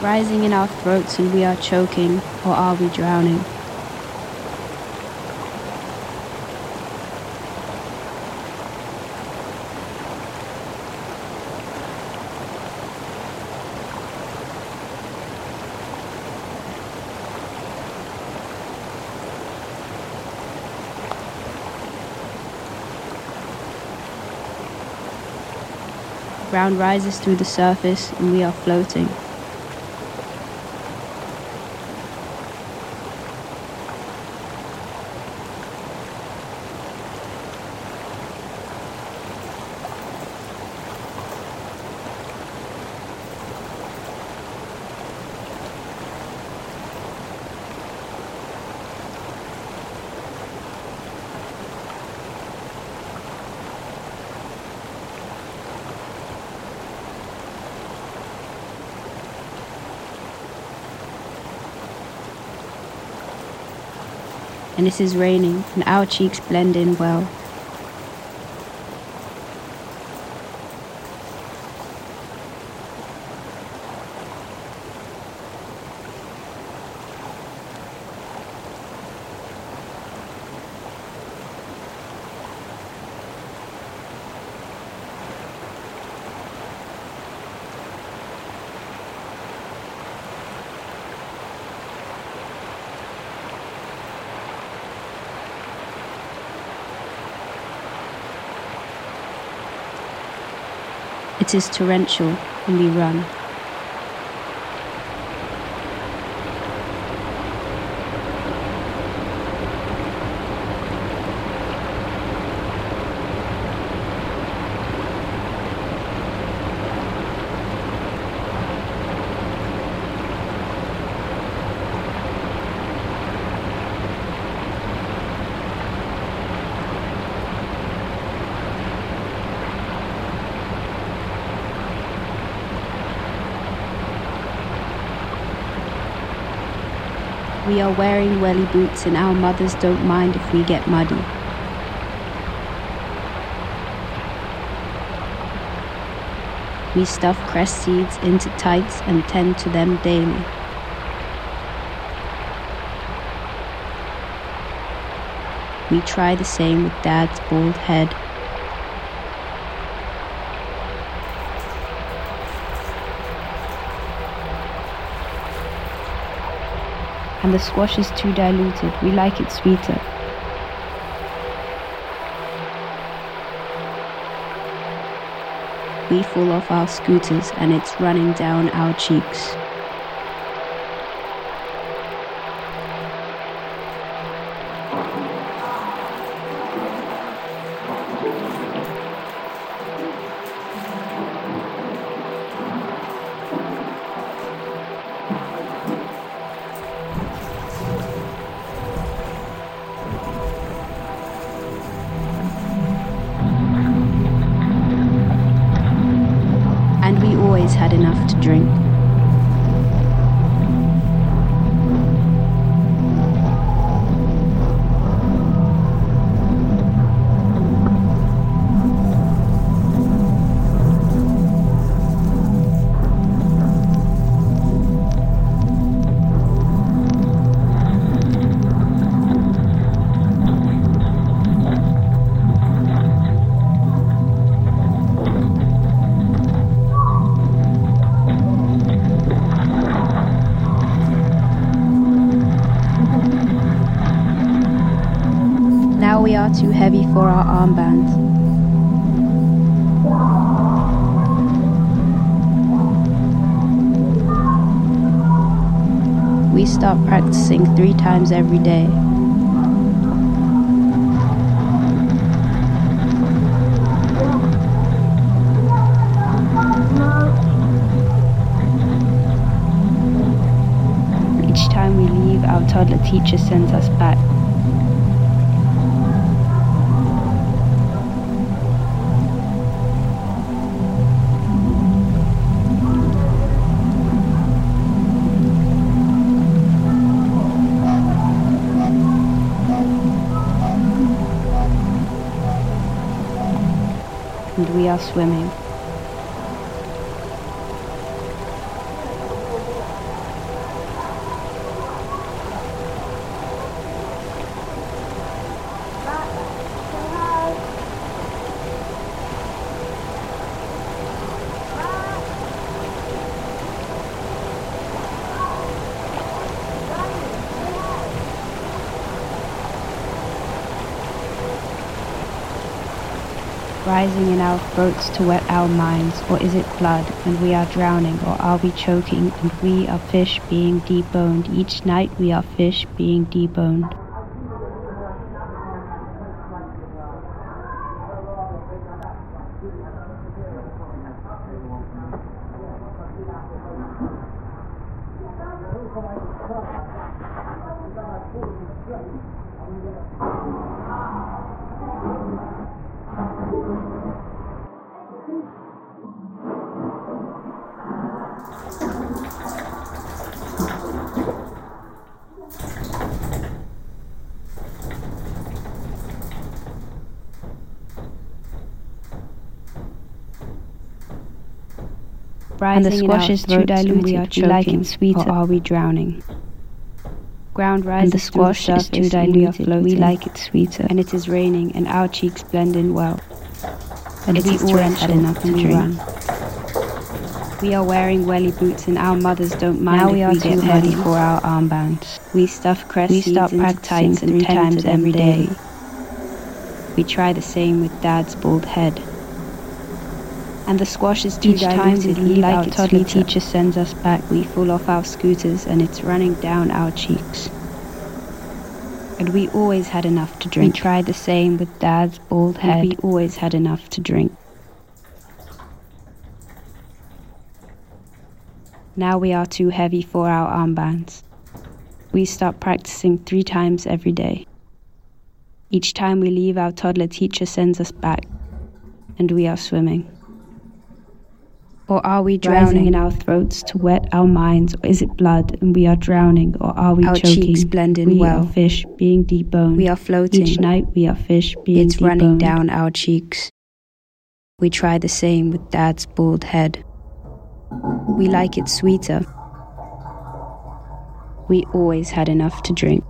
rising in our throats and we are choking, or are we drowning? Ground rises through the surface and we are floating. And it is raining, and our cheeks blend in well. It is torrential, and we run. We are wearing welly boots and our mothers don't mind if we get muddy. We stuff cress seeds into tights and tend to them daily. We try the same with dad's bald head. And the squash is too diluted. We like it sweeter. We fall off our scooters and it's running down our cheeks. To drink. Are too heavy for our armbands. We start practicing three times every day. Each time we leave, our toddler teacher sends us back. And we are swimming. Rising in our throats to wet our minds, or is it blood and we are drowning, or are we choking and we are fish being deboned? Each night we are fish being deboned. and the squash is too diluted. We are choking, like it sweeter. Or are we drowning? Ground rises and the squash is too diluted. We, we like it sweeter. And it is raining, and our cheeks blend in well. And it we is always had enough to drink. Run. We are wearing welly boots, and our mothers don't mind now if we are we too heavy for our armbands. We stuff cress we start practicing three times every day. We try the same with Dad's bald head and the squash is too Each diluted. time we like our toddler sweeter. teacher sends us back, we fall off our scooters and it's running down our cheeks. And we always had enough to drink. We tried the same with Dad's bald head. And we always had enough to drink. Now we are too heavy for our armbands. We start practicing three times every day. Each time we leave, our toddler teacher sends us back, and we are swimming. Or are we drowning in our throats to wet our minds? Or is it blood and we are drowning? Or are we our choking? cheeks blend in we well. are fish being deboned. We are floating. Each night we are fish being It's deboned. running down our cheeks. We try the same with Dad's bald head. We like it sweeter. We always had enough to drink.